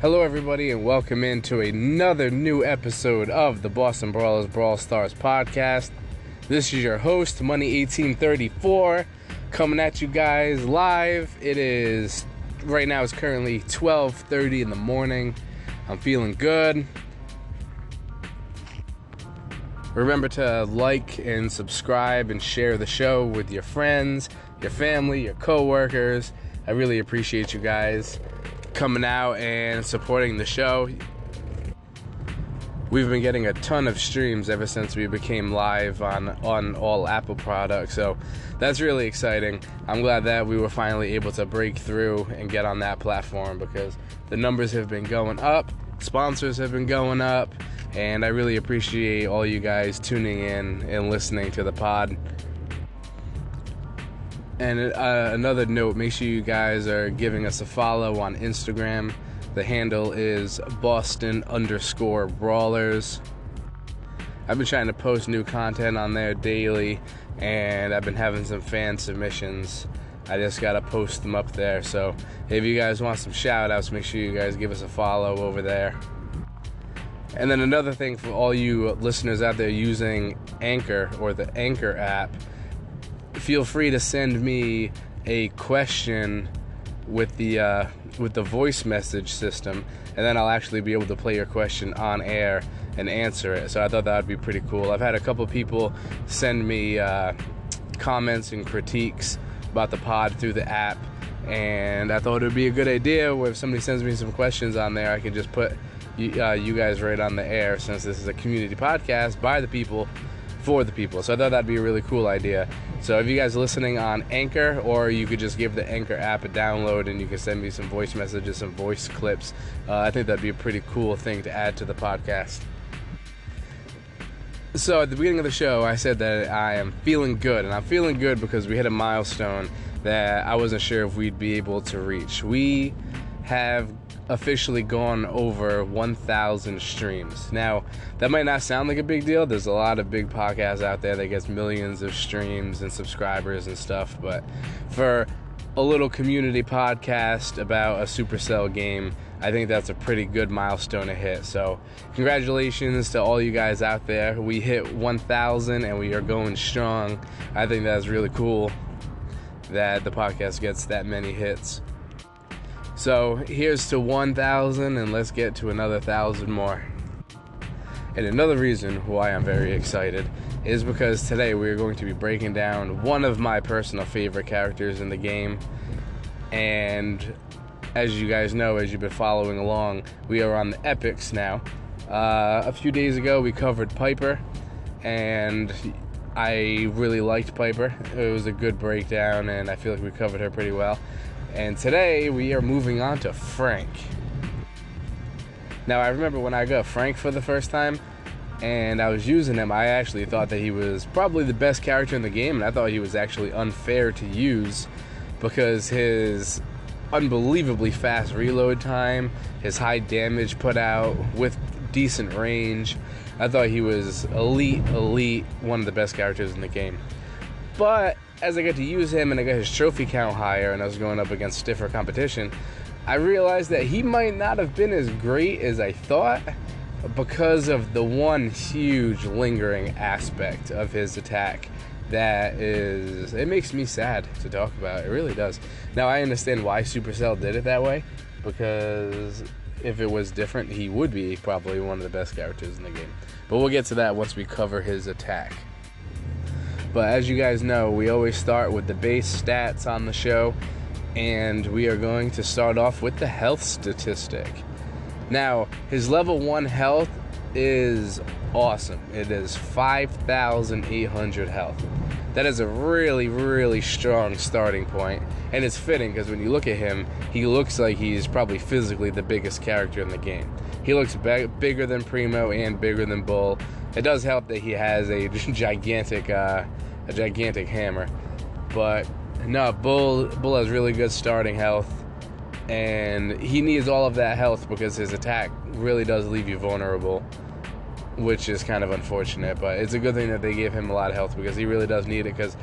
Hello, everybody, and welcome into another new episode of the Boston Brawlers Brawl Stars podcast. This is your host, Money 1834, coming at you guys live. It is right now. It's currently 12:30 in the morning. I'm feeling good. Remember to like and subscribe and share the show with your friends, your family, your coworkers. I really appreciate you guys coming out and supporting the show. We've been getting a ton of streams ever since we became live on on all Apple products. So that's really exciting. I'm glad that we were finally able to break through and get on that platform because the numbers have been going up, sponsors have been going up, and I really appreciate all you guys tuning in and listening to the pod. And uh, another note make sure you guys are giving us a follow on Instagram. The handle is Boston underscore brawlers. I've been trying to post new content on there daily, and I've been having some fan submissions. I just gotta post them up there. So if you guys want some shout outs, make sure you guys give us a follow over there. And then another thing for all you listeners out there using Anchor or the Anchor app, feel free to send me a question with the uh, with the voice message system, and then I'll actually be able to play your question on air and answer it. So I thought that would be pretty cool. I've had a couple people send me uh, comments and critiques about the pod through the app, and I thought it would be a good idea where if somebody sends me some questions on there, I could just put you, uh, you guys right on the air since this is a community podcast by the people for the people. So I thought that'd be a really cool idea. So if you guys are listening on Anchor, or you could just give the Anchor app a download and you can send me some voice messages, some voice clips. Uh, I think that'd be a pretty cool thing to add to the podcast. So at the beginning of the show, I said that I am feeling good, and I'm feeling good because we hit a milestone that I wasn't sure if we'd be able to reach. We have officially gone over 1,000 streams. Now, that might not sound like a big deal. There's a lot of big podcasts out there that gets millions of streams and subscribers and stuff, but for a little community podcast about a Supercell game, I think that's a pretty good milestone to hit. So, congratulations to all you guys out there. We hit 1,000 and we are going strong. I think that's really cool that the podcast gets that many hits. So here's to 1,000, and let's get to another 1,000 more. And another reason why I'm very excited is because today we are going to be breaking down one of my personal favorite characters in the game. And as you guys know, as you've been following along, we are on the epics now. Uh, a few days ago, we covered Piper, and I really liked Piper. It was a good breakdown, and I feel like we covered her pretty well. And today we are moving on to Frank. Now, I remember when I got Frank for the first time and I was using him, I actually thought that he was probably the best character in the game, and I thought he was actually unfair to use because his unbelievably fast reload time, his high damage put out with decent range. I thought he was elite, elite, one of the best characters in the game. But as I got to use him and I got his trophy count higher and I was going up against stiffer competition, I realized that he might not have been as great as I thought because of the one huge lingering aspect of his attack that is it makes me sad to talk about it really does. Now i understand why supercell did it that way because if it was different he would be probably one of the best characters in the game. But we'll get to that once we cover his attack but as you guys know, we always start with the base stats on the show, and we are going to start off with the health statistic. Now, his level 1 health is awesome. It is 5,800 health. That is a really, really strong starting point, and it's fitting because when you look at him, he looks like he's probably physically the biggest character in the game. He looks be- bigger than Primo and bigger than Bull. It does help that he has a gigantic, uh, a gigantic hammer, but no, Bull Bull has really good starting health, and he needs all of that health because his attack really does leave you vulnerable, which is kind of unfortunate. But it's a good thing that they gave him a lot of health because he really does need it. Because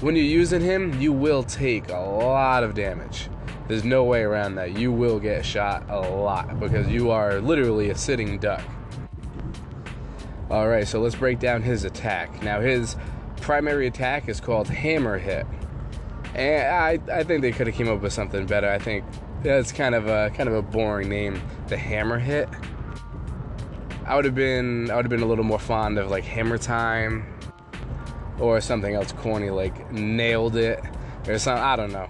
when you're using him, you will take a lot of damage. There's no way around that. You will get shot a lot because you are literally a sitting duck. All right, so let's break down his attack. Now, his primary attack is called Hammer Hit, and I, I think they could have came up with something better. I think that's kind of a kind of a boring name, the Hammer Hit. I would have been I would have been a little more fond of like Hammer Time or something else corny like Nailed It or something. I don't know.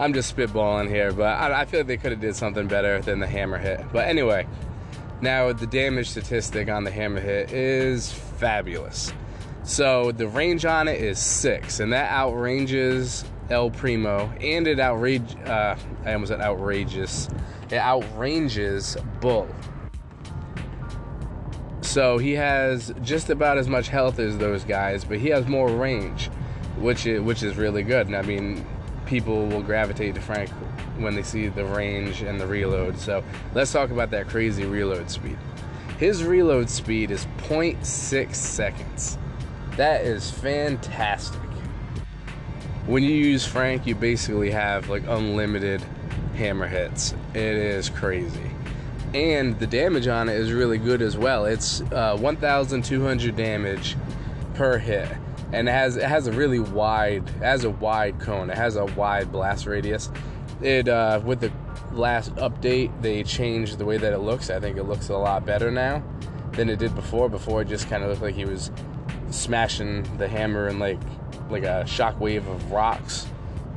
I'm just spitballing here, but I, I feel like they could have did something better than the Hammer Hit. But anyway, now the damage statistic on the Hammer Hit is fabulous. So the range on it is six, and that outranges El Primo, and it outrage. Uh, I almost said outrageous. It outranges Bull. So he has just about as much health as those guys, but he has more range, which is, which is really good. And I mean, people will gravitate to Frank when they see the range and the reload. So let's talk about that crazy reload speed. His reload speed is 0.6 seconds. That is fantastic. When you use Frank, you basically have like unlimited hammer hits. It is crazy and the damage on it is really good as well. It's uh, 1,200 damage per hit, and it has it has a really wide has a wide cone. It has a wide blast radius. It uh, with the last update they changed the way that it looks. I think it looks a lot better now than it did before. Before it just kind of looked like he was smashing the hammer and like like a shockwave of rocks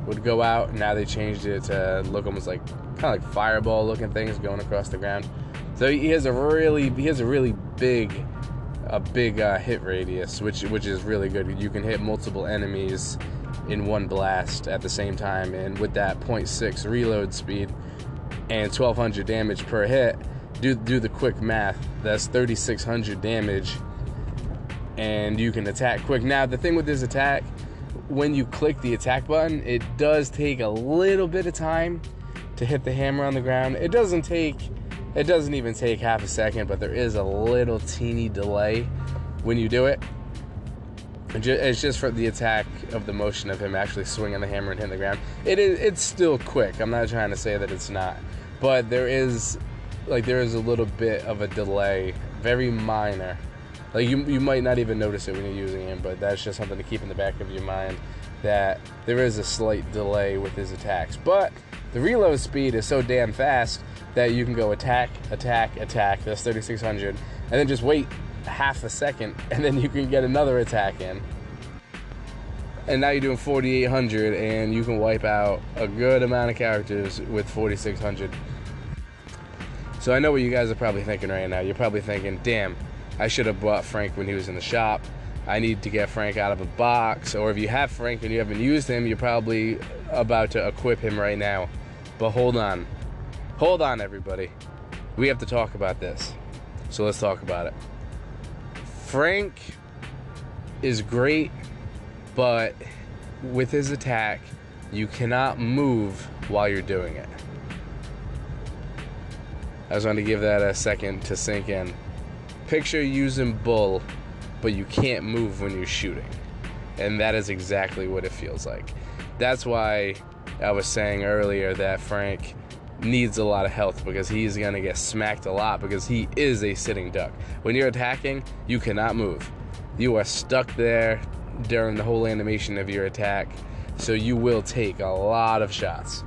would go out. Now they changed it to look almost like kind of like fireball looking things going across the ground. So he has a really he has a really big a big uh, hit radius, which which is really good. You can hit multiple enemies in one blast at the same time, and with that 0.6 reload speed and 1200 damage per hit, do do the quick math. That's 3600 damage, and you can attack quick. Now the thing with this attack, when you click the attack button, it does take a little bit of time to hit the hammer on the ground. It doesn't take, it doesn't even take half a second, but there is a little teeny delay when you do it. It's just for the attack of the motion of him actually swinging the hammer and hitting the ground. It is, it's still quick. I'm not trying to say that it's not, but there is, like, there is a little bit of a delay, very minor. Like you, you might not even notice it when you're using him, but that's just something to keep in the back of your mind that there is a slight delay with his attacks. But the reload speed is so damn fast that you can go attack, attack, attack. That's 3600, and then just wait half a second, and then you can get another attack in. And now you're doing 4800, and you can wipe out a good amount of characters with 4600. So I know what you guys are probably thinking right now. You're probably thinking, damn, I should have bought Frank when he was in the shop. I need to get Frank out of a box. Or if you have Frank and you haven't used him, you're probably about to equip him right now. But hold on. Hold on, everybody. We have to talk about this. So let's talk about it. Frank is great, but with his attack, you cannot move while you're doing it. I just want to give that a second to sink in. Picture using bull, but you can't move when you're shooting. And that is exactly what it feels like. That's why I was saying earlier that Frank needs a lot of health because he's going to get smacked a lot because he is a sitting duck. When you're attacking, you cannot move. You are stuck there during the whole animation of your attack, so you will take a lot of shots.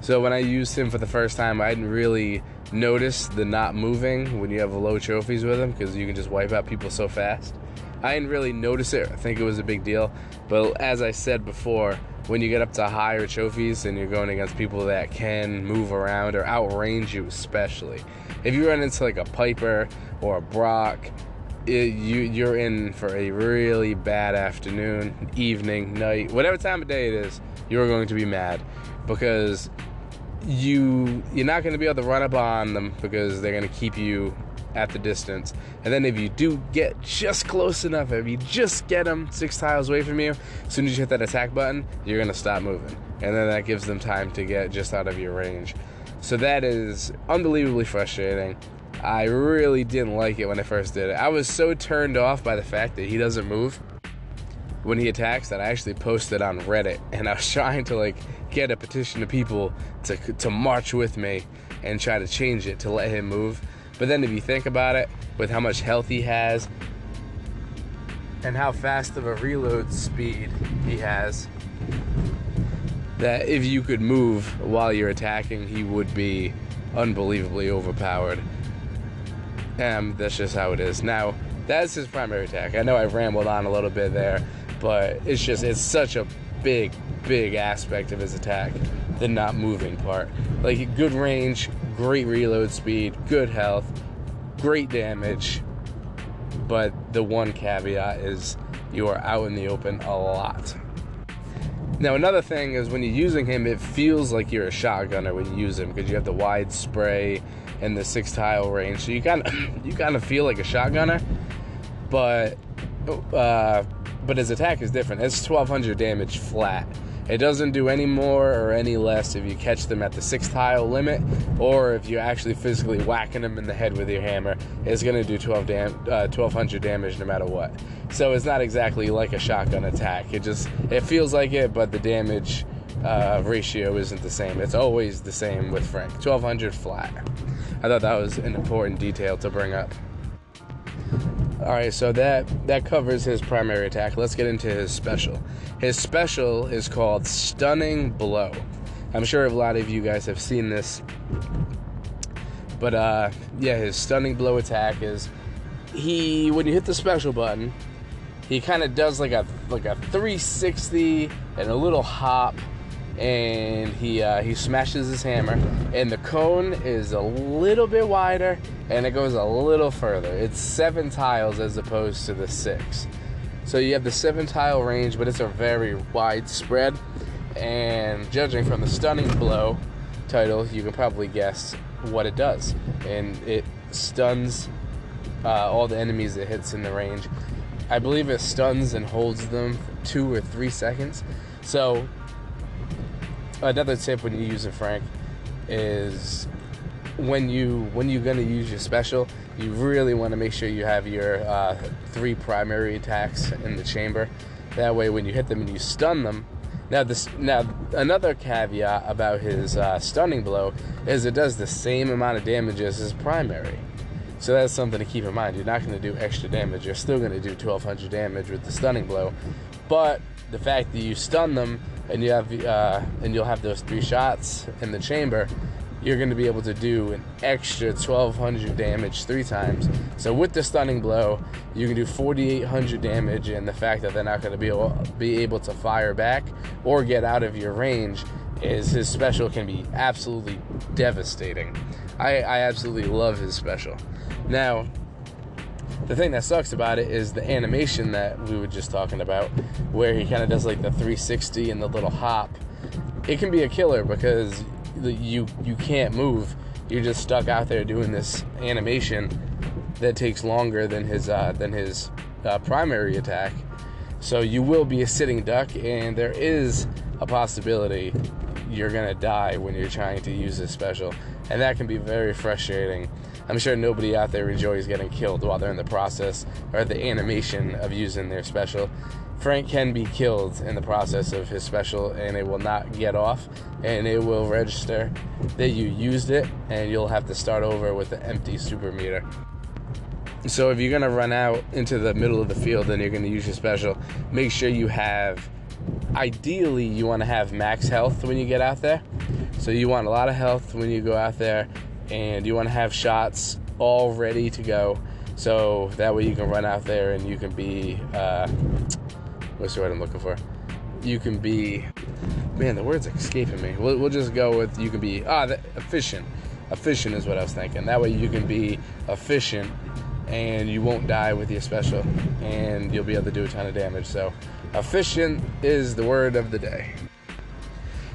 So when I used him for the first time, I didn't really notice the not moving when you have low trophies with him because you can just wipe out people so fast. I didn't really notice it. I think it was a big deal. But as I said before, when you get up to higher trophies and you're going against people that can move around or outrange you, especially if you run into like a Piper or a Brock, it, you you're in for a really bad afternoon, evening, night, whatever time of day it is. You're going to be mad because you you're not going to be able to run up on them because they're going to keep you at the distance. And then if you do get just close enough, if you just get them six tiles away from you, as soon as you hit that attack button, you're gonna stop moving. And then that gives them time to get just out of your range. So that is unbelievably frustrating. I really didn't like it when I first did it. I was so turned off by the fact that he doesn't move when he attacks that I actually posted on Reddit and I was trying to like get a petition of people to to march with me and try to change it to let him move. But then if you think about it, with how much health he has and how fast of a reload speed he has, that if you could move while you're attacking, he would be unbelievably overpowered. And that's just how it is. Now, that's his primary attack. I know I've rambled on a little bit there, but it's just it's such a big, big aspect of his attack, the not moving part. Like good range, great reload speed, good health, great damage. But the one caveat is you are out in the open a lot. Now another thing is when you're using him, it feels like you're a shotgunner when you use him because you have the wide spray and the six tile range. So you kind of you kind of feel like a shotgunner, but uh, but his attack is different. It's 1200 damage flat. It doesn't do any more or any less if you catch them at the sixth tile limit, or if you're actually physically whacking them in the head with your hammer. It's going to do 12 dam- uh, 1200 damage no matter what. So it's not exactly like a shotgun attack. It just it feels like it, but the damage uh, ratio isn't the same. It's always the same with Frank. 1200 flat. I thought that was an important detail to bring up. All right, so that that covers his primary attack. Let's get into his special. His special is called Stunning Blow. I'm sure a lot of you guys have seen this, but uh, yeah, his Stunning Blow attack is he when you hit the special button, he kind of does like a like a 360 and a little hop and he uh, he smashes his hammer, and the cone is a little bit wider, and it goes a little further. It's seven tiles as opposed to the six. So you have the seven tile range, but it's a very wide spread. And judging from the stunning blow title, you can probably guess what it does. And it stuns uh, all the enemies it hits in the range. I believe it stuns and holds them for two or three seconds. So another tip when you use a Frank is when you when you're gonna use your special, you really want to make sure you have your uh, three primary attacks in the chamber. That way, when you hit them and you stun them. Now, this now another caveat about his uh, stunning blow is it does the same amount of damage as his primary. So that's something to keep in mind. You're not going to do extra damage. You're still going to do 1200 damage with the stunning blow, but the fact that you stun them and you have uh, and you'll have those three shots in the chamber, you're going to be able to do an extra 1200 damage three times. So with the stunning blow, you can do 4800 damage, and the fact that they're not going to be able, be able to fire back or get out of your range is his special can be absolutely devastating. I, I absolutely love his special. Now, the thing that sucks about it is the animation that we were just talking about, where he kind of does like the 360 and the little hop. It can be a killer because you you can't move. You're just stuck out there doing this animation that takes longer than his uh, than his uh, primary attack. So you will be a sitting duck, and there is a possibility you're gonna die when you're trying to use this special, and that can be very frustrating. I'm sure nobody out there enjoys getting killed while they're in the process or the animation of using their special. Frank can be killed in the process of his special and it will not get off and it will register that you used it and you'll have to start over with the empty super meter. So if you're to run out into the middle of the field and you're to use your special, make sure you have ideally you want to have max health when you get out there. So you want a lot of health when you go out there and you want to have shots all ready to go. So that way you can run out there and you can be, uh, what's the word I'm looking for? You can be, man, the word's escaping me. We'll, we'll just go with you can be, ah, efficient. Efficient is what I was thinking. That way you can be efficient and you won't die with your special and you'll be able to do a ton of damage. So efficient is the word of the day.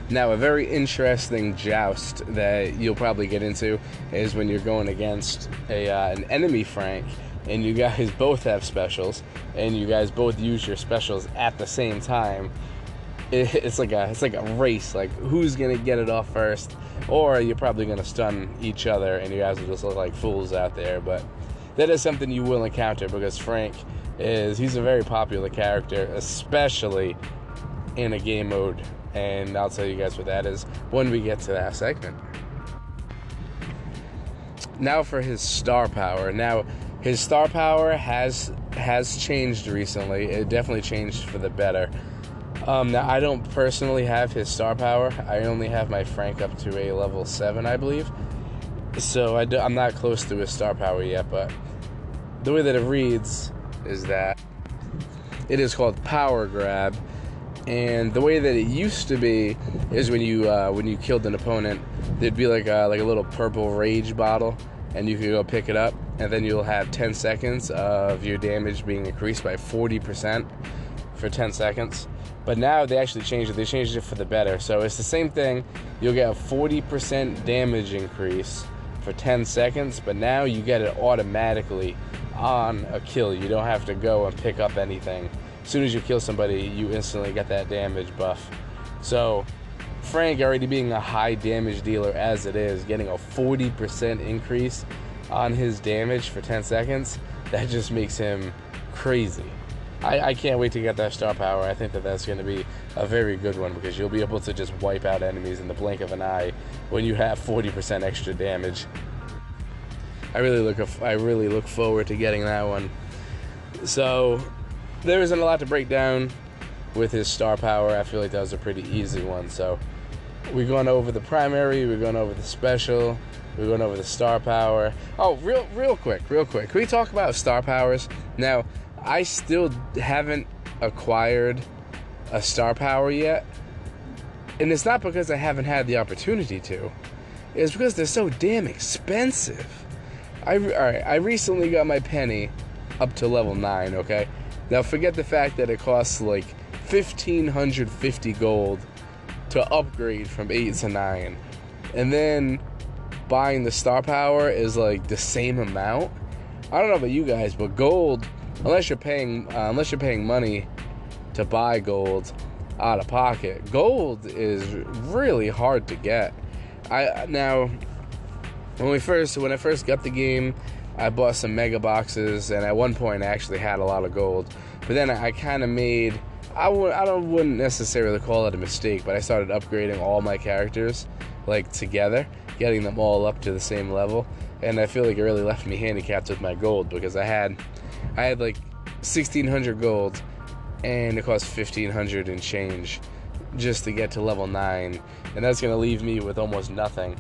Now, a very interesting joust that you'll probably get into is when you're going against a, uh, an enemy Frank and you guys both have specials and you guys both use your specials at the same time. it's like a it's like a race, like who's gonna get it off first, or you're probably gonna stun each other and you guys will just look like fools out there. But that is something you will encounter because Frank is he's a very popular character, especially in a game mode and I'll tell you guys what that is when we get to that segment. Now for his star power. Now his star power has has changed recently. It definitely changed for the better. Um, now I don't personally have his star power. I only have my Frank up to a level seven, I believe. So I do, I'm not close to his star power yet, but the way that it reads is that it is called Power Grab, and the way that it used to be is when you uh, when you killed an opponent, there'd be like a, like a little purple rage bottle, and you could go pick it up, and then you'll have 10 seconds of your damage being increased by 40% for 10 seconds. But now they actually changed it. They changed it for the better. So it's the same thing. You'll get a 40% damage increase for 10 seconds, but now you get it automatically on a kill. You don't have to go and pick up anything. As soon as you kill somebody, you instantly get that damage buff. So, Frank already being a high damage dealer as it is, getting a 40% increase on his damage for 10 seconds, that just makes him crazy. I, I can't wait to get that star power. I think that that's going to be a very good one because you'll be able to just wipe out enemies in the blink of an eye when you have 40% extra damage. I really look I really look forward to getting that one. So there isn't a lot to break down with his star power. I feel like that was a pretty easy one. So we're going over the primary, we're going over the special, we're going over the star power. Oh, real real quick, real quick. Can we talk about star powers? Now, I still haven't acquired a star power yet. And it's not because I haven't had the opportunity to. It's because they're so damn expensive. I all right. I recently got my penny up to level nine. Okay, now forget the fact that it costs like fifteen hundred fifty gold to upgrade from eight to nine, and then buying the star power is like the same amount. I don't know about you guys, but gold, unless you're paying uh, unless you're paying money to buy gold out of pocket, gold is really hard to get. I now when we first when I first got the game, I bought some mega boxes, and at one point I actually had a lot of gold. But then I, I kind of made I would I don't wouldn't necessarily call it a mistake, but I started upgrading all my characters like together, getting them all up to the same level, and I feel like it really left me handicapped with my gold because I had I had like 1600 gold and it cost 1500 and change just to get to level 9 and that's going to leave me with almost nothing.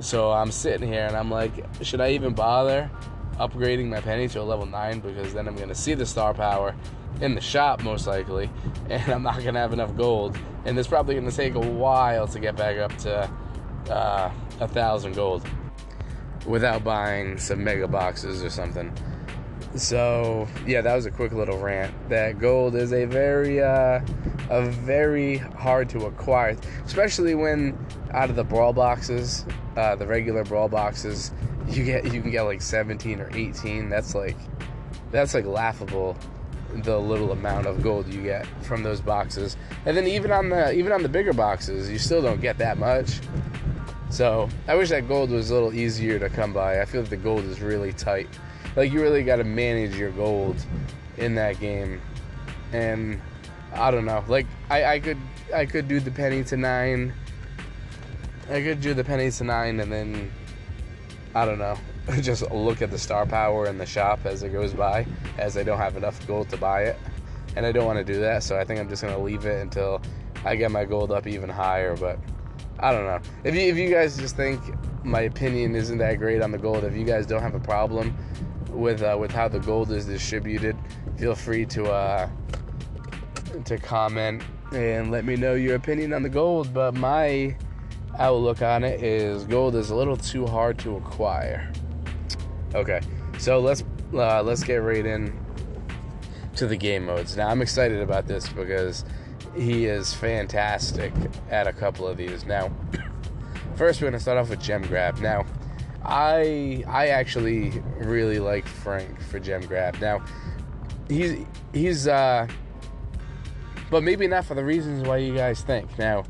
So I'm sitting here and I'm like, should I even bother upgrading my penny to a level 9? Because then I'm going to see the star power in the shop, most likely, and I'm not to have enough gold. And it's probably to take a while to get back up to uh, a thousand gold without buying some mega boxes or something. So yeah, that was a quick little rant. That gold is a very, uh, a very hard to acquire, especially when out of the brawl boxes, uh, the regular brawl boxes, you get you can get like 17 or 18. That's like, that's like laughable. The little amount of gold you get from those boxes, and then even on the even on the bigger boxes, you still don't get that much. So I wish that gold was a little easier to come by. I feel like the gold is really tight like you really got to manage your gold in that game. And i don't know. Like I, I could i could do the penny to nine. I could do the penny to nine and then i don't know just look at the star power in the shop as it goes by as i don't have enough gold to buy it. And i don't want to do that so i think i'm just to leave it until i get my gold up even higher but i don't know. If you if you guys just think my opinion isn't that great on the gold if you guys don't have a problem with uh, with how the gold is distributed. Feel free to uh, to comment and let me know your opinion on the gold. But my outlook on it is gold is a little too hard to acquire. Okay, so let's uh, let's get right in to the game modes. Now I'm excited about this because he is fantastic at a couple of these. Now, first we're gonna start off with gem grab. Now I I actually really like Frank for gem grab. Now he's he's uh but maybe not for the reasons why you guys think. Now,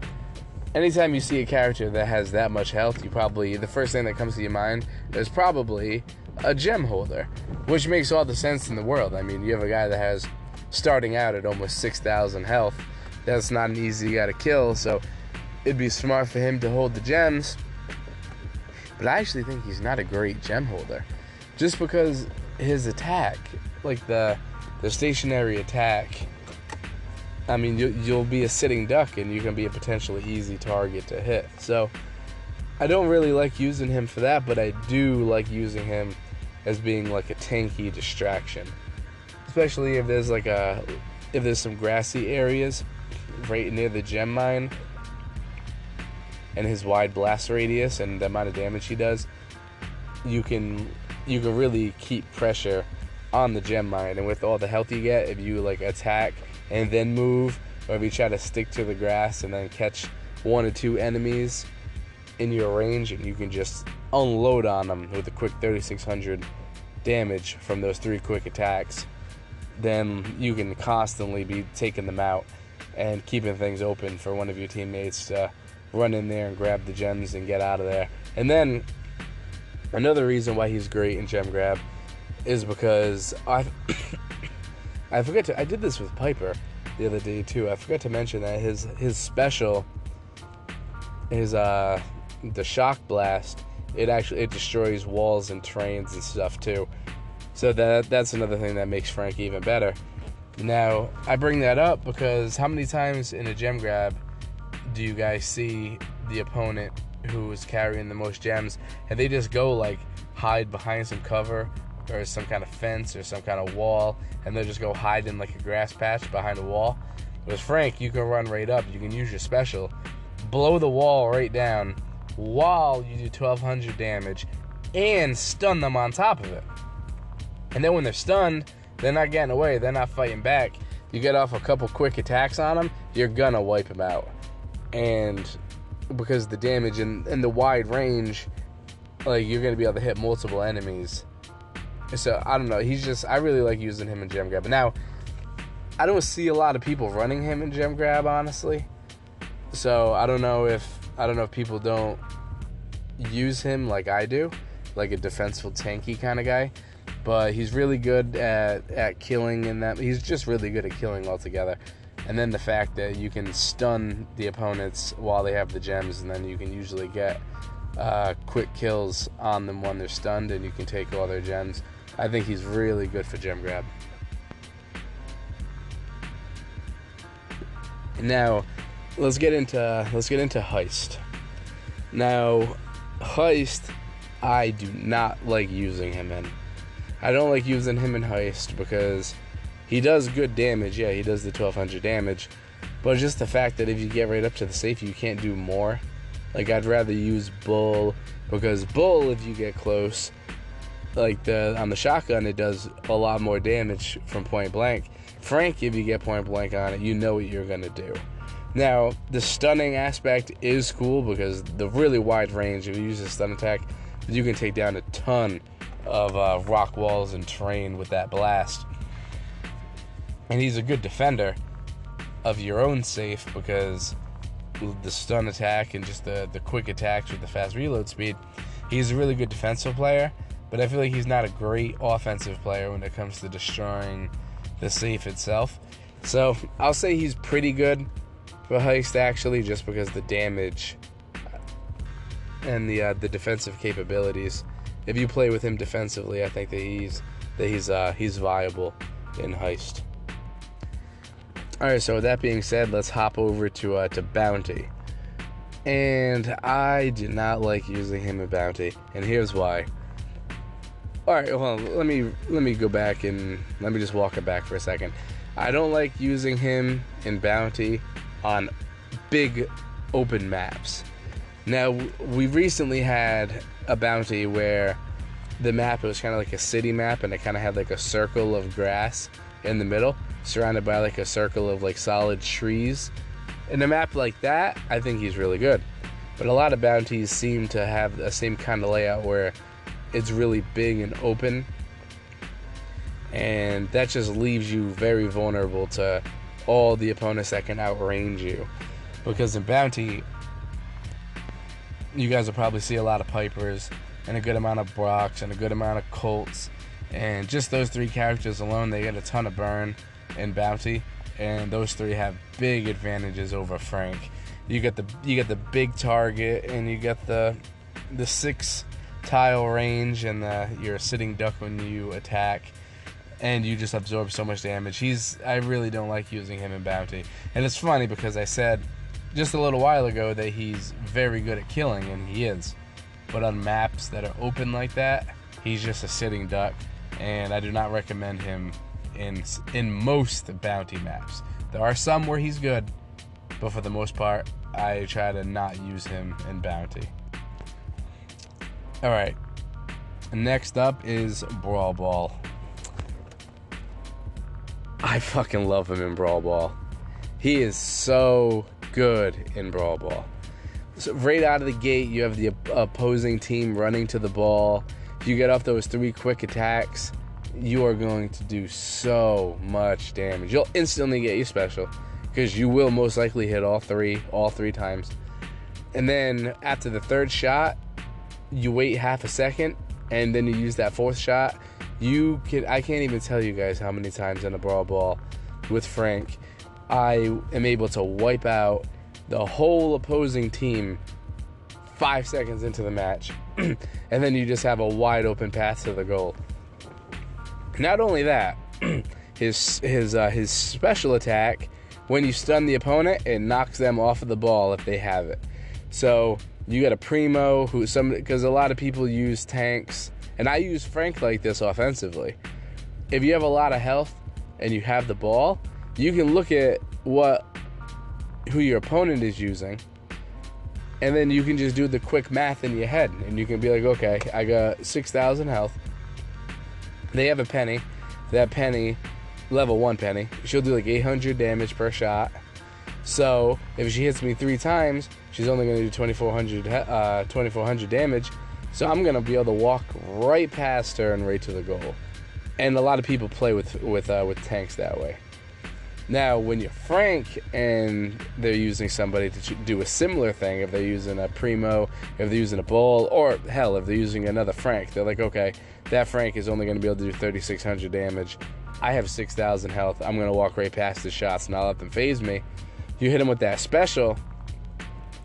anytime you see a character that has that much health, you probably the first thing that comes to your mind is probably a gem holder, which makes all the sense in the world. I mean, you have a guy that has starting out at almost 6,000 health. that's not an easy guy to kill. So it'd be smart for him to hold the gems. But I actually think he's not a great gem holder, just because his attack, like the the stationary attack. I mean, you, you'll be a sitting duck, and you can be a potentially easy target to hit. So I don't really like using him for that, but I do like using him as being like a tanky distraction, especially if there's like a if there's some grassy areas right near the gem mine and his wide blast radius and the amount of damage he does, you can you can really keep pressure on the gem mine. And with all the health you get, if you like attack and then move, or if you try to stick to the grass and then catch one or two enemies in your range, and you can just unload on them with a quick 3600 damage from those three quick attacks, then you can constantly be taking them out and keeping things open for one of your teammates to run in there and grab the gems and get out of there. And then another reason why he's great in gem grab is because I I forget to I did this with Piper the other day too. I forgot to mention that his his special is uh the shock blast. It actually it destroys walls and trains and stuff too. So that that's another thing that makes Frank even better. Now I bring that up because how many times in a gem grab do you guys see the opponent who is carrying the most gems and they just go like hide behind some cover or some kind of fence or some kind of wall and they'll just go hide in like a grass patch behind a wall. With Frank, you can run right up, you can use your special, blow the wall right down while you do 1200 damage and stun them on top of it. And then when they're stunned, they're not getting away, they're not fighting back. You get off a couple quick attacks on them, you're gonna wipe them out. And because the damage and, and the wide range, like you're gonna be able to hit multiple enemies so I don't know. He's just I really like using him in gem grab. But now I don't see a lot of people running him in gem grab, honestly. So I don't know if I don't know if people don't use him like I do, like a defensive tanky kind of guy. But he's really good at at killing and that he's just really good at killing altogether. And then the fact that you can stun the opponents while they have the gems, and then you can usually get uh, quick kills on them when they're stunned, and you can take all their gems. I think he's really good for gem grab. Now, let's get into let's get into heist. Now, heist, I do not like using him in. I don't like using him in heist because he does good damage. Yeah, he does the 1200 damage, but just the fact that if you get right up to the safe, you can't do more. Like I'd rather use bull because bull, if you get close, like the on the shotgun it does a lot more damage from point blank. Frank, if you get point blank on it, you know what you're gonna do. Now, the stunning aspect is cool because the really wide range, if you use a stun attack, you can take down a ton of uh, rock walls and terrain with that blast. And he's a good defender of your own safe because the stun attack and just the, the quick attacks with the fast reload speed, he's a really good defensive player but I feel like he's not a great offensive player when it comes to destroying the safe itself. So I'll say he's pretty good for heist actually, just because the damage and the uh, the defensive capabilities. If you play with him defensively, I think that he's that he's uh, he's viable in heist. All right, so with that being said, let's hop over to uh, to bounty. And I do not like using him in bounty, and here's why. All right, well, let me let me go back and let me just walk it back for a second. I don't like using him in bounty on big open maps. Now, we recently had a bounty where the map it was kind of like a city map and it kind of had like a circle of grass in the middle, surrounded by like a circle of like solid trees. In a map like that, I think he's really good. But a lot of bounties seem to have the same kind of layout where it's really big and open. And that just leaves you very vulnerable to all the opponents that can outrange you. Because in Bounty, you guys will probably see a lot of Pipers and a good amount of Brocks and a good amount of Colts. And just those three characters alone, they get a ton of burn in Bounty. and those three have big advantages over Frank. You get the you get the big target, and you get the the six tile range, and the, you're a sitting duck when you attack, and you just absorb so much damage. He's I really don't like using him in bounty, and it's funny because I said just a little while ago that he's very good at killing, and he is. But on maps that are open like that, he's just a sitting duck, and I do not recommend him in in most bounty maps. There are some where he's good, but for the most part, I try to not use him in bounty. All right. Next up is Brawl Ball. I fucking love him in Brawl Ball. He is so good in Brawl Ball. So right out of the gate, you have the opposing team running to the ball. If you get off those three quick attacks, you are going to do so much damage. You'll instantly get your special because you will most likely hit all three, all three times. And then after the third shot, you wait half a second and then you use that fourth shot. You can I can't even tell you guys how many times in a brawl ball with Frank I am able to wipe out the whole opposing team five seconds into the match, and then you just have a wide open path to the goal. Not only that, his his uh, his special attack when you stun the opponent, it knocks them off of the ball if they have it. So you got a primo who some because a lot of people use tanks, and I use Frank like this offensively. If you have a lot of health and you have the ball, you can look at what who your opponent is using and then you can just do the quick math in your head and you can be like okay i got 6000 health they have a penny. That penny level 1 penny she'll do like 800 damage per shot. So if she hits me three times she's only going to do 2400 uh, 2400 damage. So i'm going to be able to walk right past her and right to the goal. And a lot of people play with with uh, with tanks that way now, when you're Frank and they're using somebody to do a similar thing, if they're using a Primo, if they're using a Bull, or hell, if they're using another Frank, they're like, okay, that Frank is only going to be able to do 3,600 damage. I have 6,000 health. I'm going to walk right past the shots and I'll let them phase me. You hit them with that special,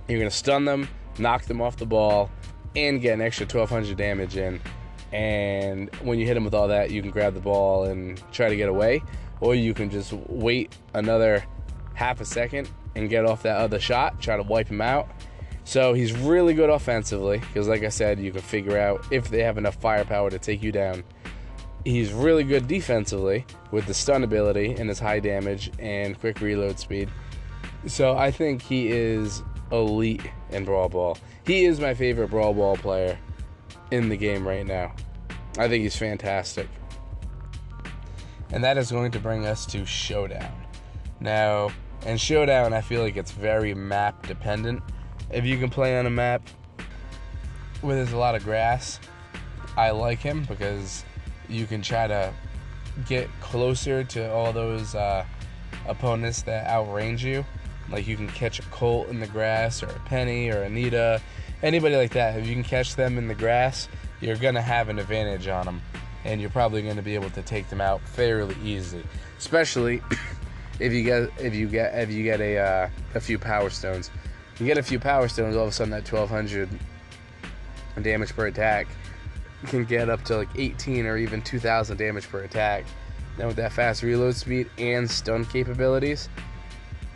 you're going to stun them, knock them off the ball, and get an extra 1,200 damage in. And when you hit them with all that, you can grab the ball and try to get away or you can just wait another half a second and get off that other shot, try to wipe him out. So he's really good offensively because, like I said, you can figure out if they have enough firepower to take you down. He's really good defensively with the stun ability and his high damage and quick reload speed. So I think he is elite in Brawl Ball. He is my favorite Brawl Ball player in the game right now. I think he's fantastic and that is going to bring us to Showdown. Now, in Showdown, I feel like it's very map dependent. If you can play on a map where there's a lot of grass, I like him because you can try to get closer to all those uh, opponents that outrange you. Like you can catch a Colt in the grass, or a Penny, or Anita, anybody like that. If you can catch them in the grass, you're gonna have an advantage on them and you're probably going to be able to take them out fairly easily, especially if you get if you get if you get a uh, a few power stones. You get a few power stones, all of a sudden that 1200 damage per attack can get up to like 18 or even 2000 damage per attack. Now with that fast reload speed and stun capabilities,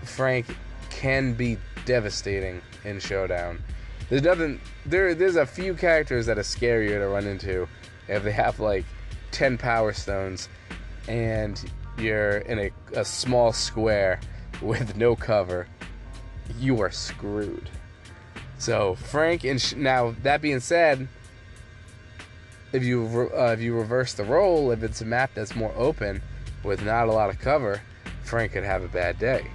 Frank can be devastating in Showdown. There's nothing there. There's a few characters that are scarier to run into if they have like 10 power stones and you're in a, a small square with no cover, you are screwed. So Frank and sh- now that being said, if you re- uh, if you reverse the role, if it's a map that's more open with not a lot of cover, Frank could have a bad day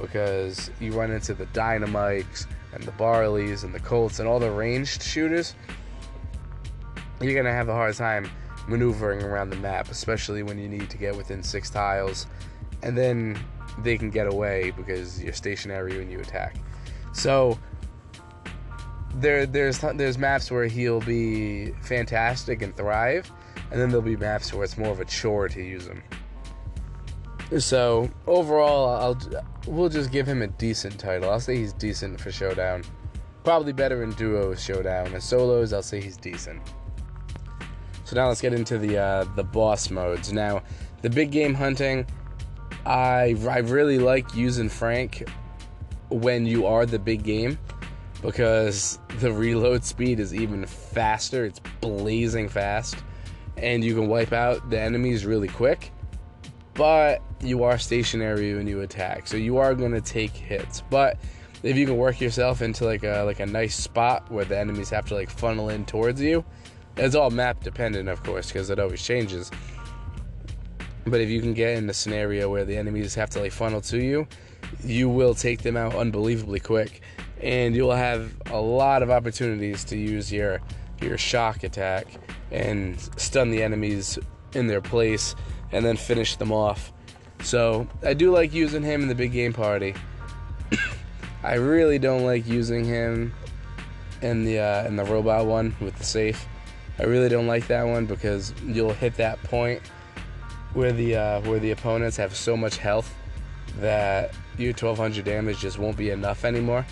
because you run into the Dynamikes and the barleys and the colts and all the ranged shooters. You're gonna have a hard time maneuvering around the map, especially when you need to get within six tiles, and then they can get away because you're stationary when you attack. So there, there's there's maps where he'll be fantastic and thrive, and then there'll be maps where it's more of a chore to use him. So overall, I'll we'll just give him a decent title. I'll say he's decent for Showdown. Probably better in duos Showdown. In solos, I'll say he's decent. Now let's get into the uh, the boss modes. Now, the big game hunting, I I really like using Frank when you are the big game because the reload speed is even faster. It's blazing fast, and you can wipe out the enemies really quick. But you are stationary when you attack, so you are going to take hits. But if you can work yourself into like a like a nice spot where the enemies have to like funnel in towards you, it's all map dependent, of course, because it always changes. But if you can get in a scenario where the enemies have to like funnel to you, you will take them out unbelievably quick, and you'll have a lot of opportunities to use your your shock attack and stun the enemies in their place and then finish them off. So I do like using him in the big game party. I really don't like using him in the uh, in the robot one with the safe. I really don't like that one because you'll hit that point where the uh, where the opponents have so much health that your 1200 damage just won't be enough anymore.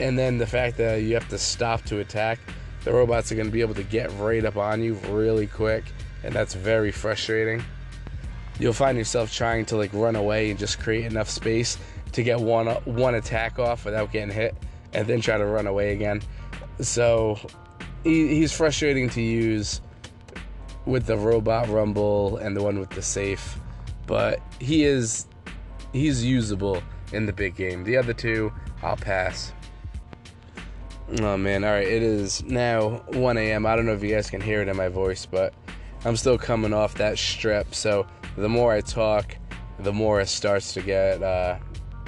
And then the fact that you have to stop to attack, the robots are going to be able to get right up on you really quick, and that's very frustrating. You'll find yourself trying to like run away and just create enough space to get one one attack off without getting hit, and then try to run away again. So he, he's frustrating to use with the robot rumble and the one with the safe, but he is he's usable in the big game. The other two, I'll pass. Oh man, all right, it is now 1 a.m. I don't know if you guys can hear it in my voice, but I'm still coming off that strep. So the more I talk, the more it starts to get uh,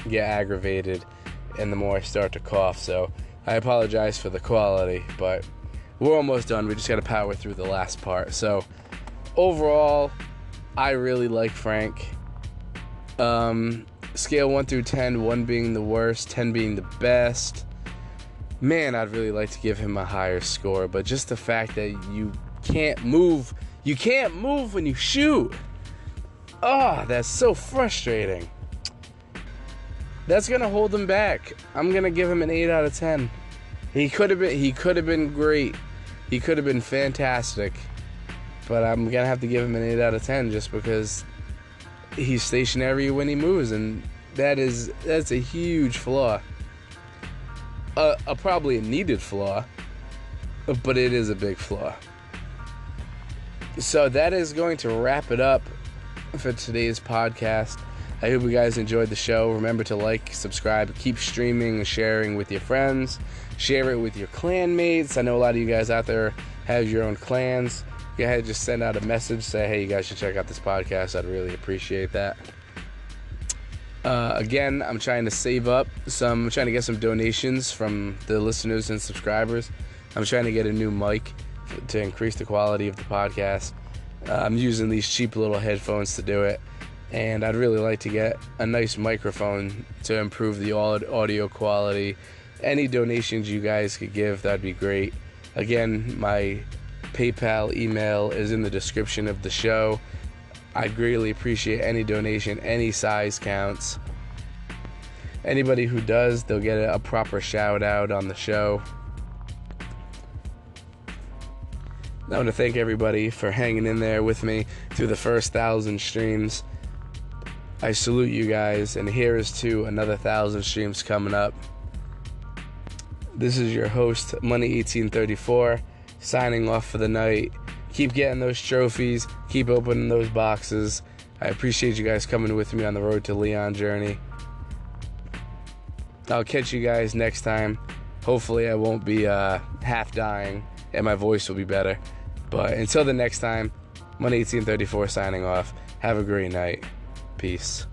get aggravated, and the more I start to cough. So I apologize for the quality, but we're almost done. We just got to power through the last part. So overall, I really like Frank. Um, scale 1 through 10, 1 being the worst, 10 being the best. Man, I'd really like to give him a higher score, but just the fact that you can't move, you can't move when you shoot. Oh, that's so frustrating. That's gonna hold him back. I'm gonna give him an 8 out of 10. He could have been he could have been great. He could have been fantastic. But I'm gonna have to give him an 8 out of 10 just because he's stationary when he moves, and that is that's a huge flaw. A, a probably a needed flaw, but it is a big flaw. So that is going to wrap it up for today's podcast. I hope you guys enjoyed the show. Remember to like, subscribe, keep streaming and sharing with your friends. Share it with your clan mates. I know a lot of you guys out there have your own clans. Go ahead just send out a message say hey you guys should check out this podcast. I'd really appreciate that. Uh, again i'm trying to save up some i'm trying to get some donations from the listeners and subscribers. I'm trying to get a new mic to increase the quality of the podcast. Uh, i'm using these cheap little headphones to do it and i'd really like to get a nice microphone to improve the audio quality any donations you guys could give that'd be great again my PayPal email is in the description of the show. I'd greatly appreciate any donation, any size counts. Anybody who does, they'll get a proper shout out on the show. I want to thank everybody for hanging in there with me through the first thousand streams. I salute you guys, and here is to another thousand streams coming up. This is your host, Money1834 signing off for the night. Keep getting those trophies, keep opening those boxes. I appreciate you guys coming with me on the road to Leon journey. I'll catch you guys next time. Hopefully, I won't be uh, half dying and my voice will be better. But until the next time, Money1834 signing off. Have a great night. Peace.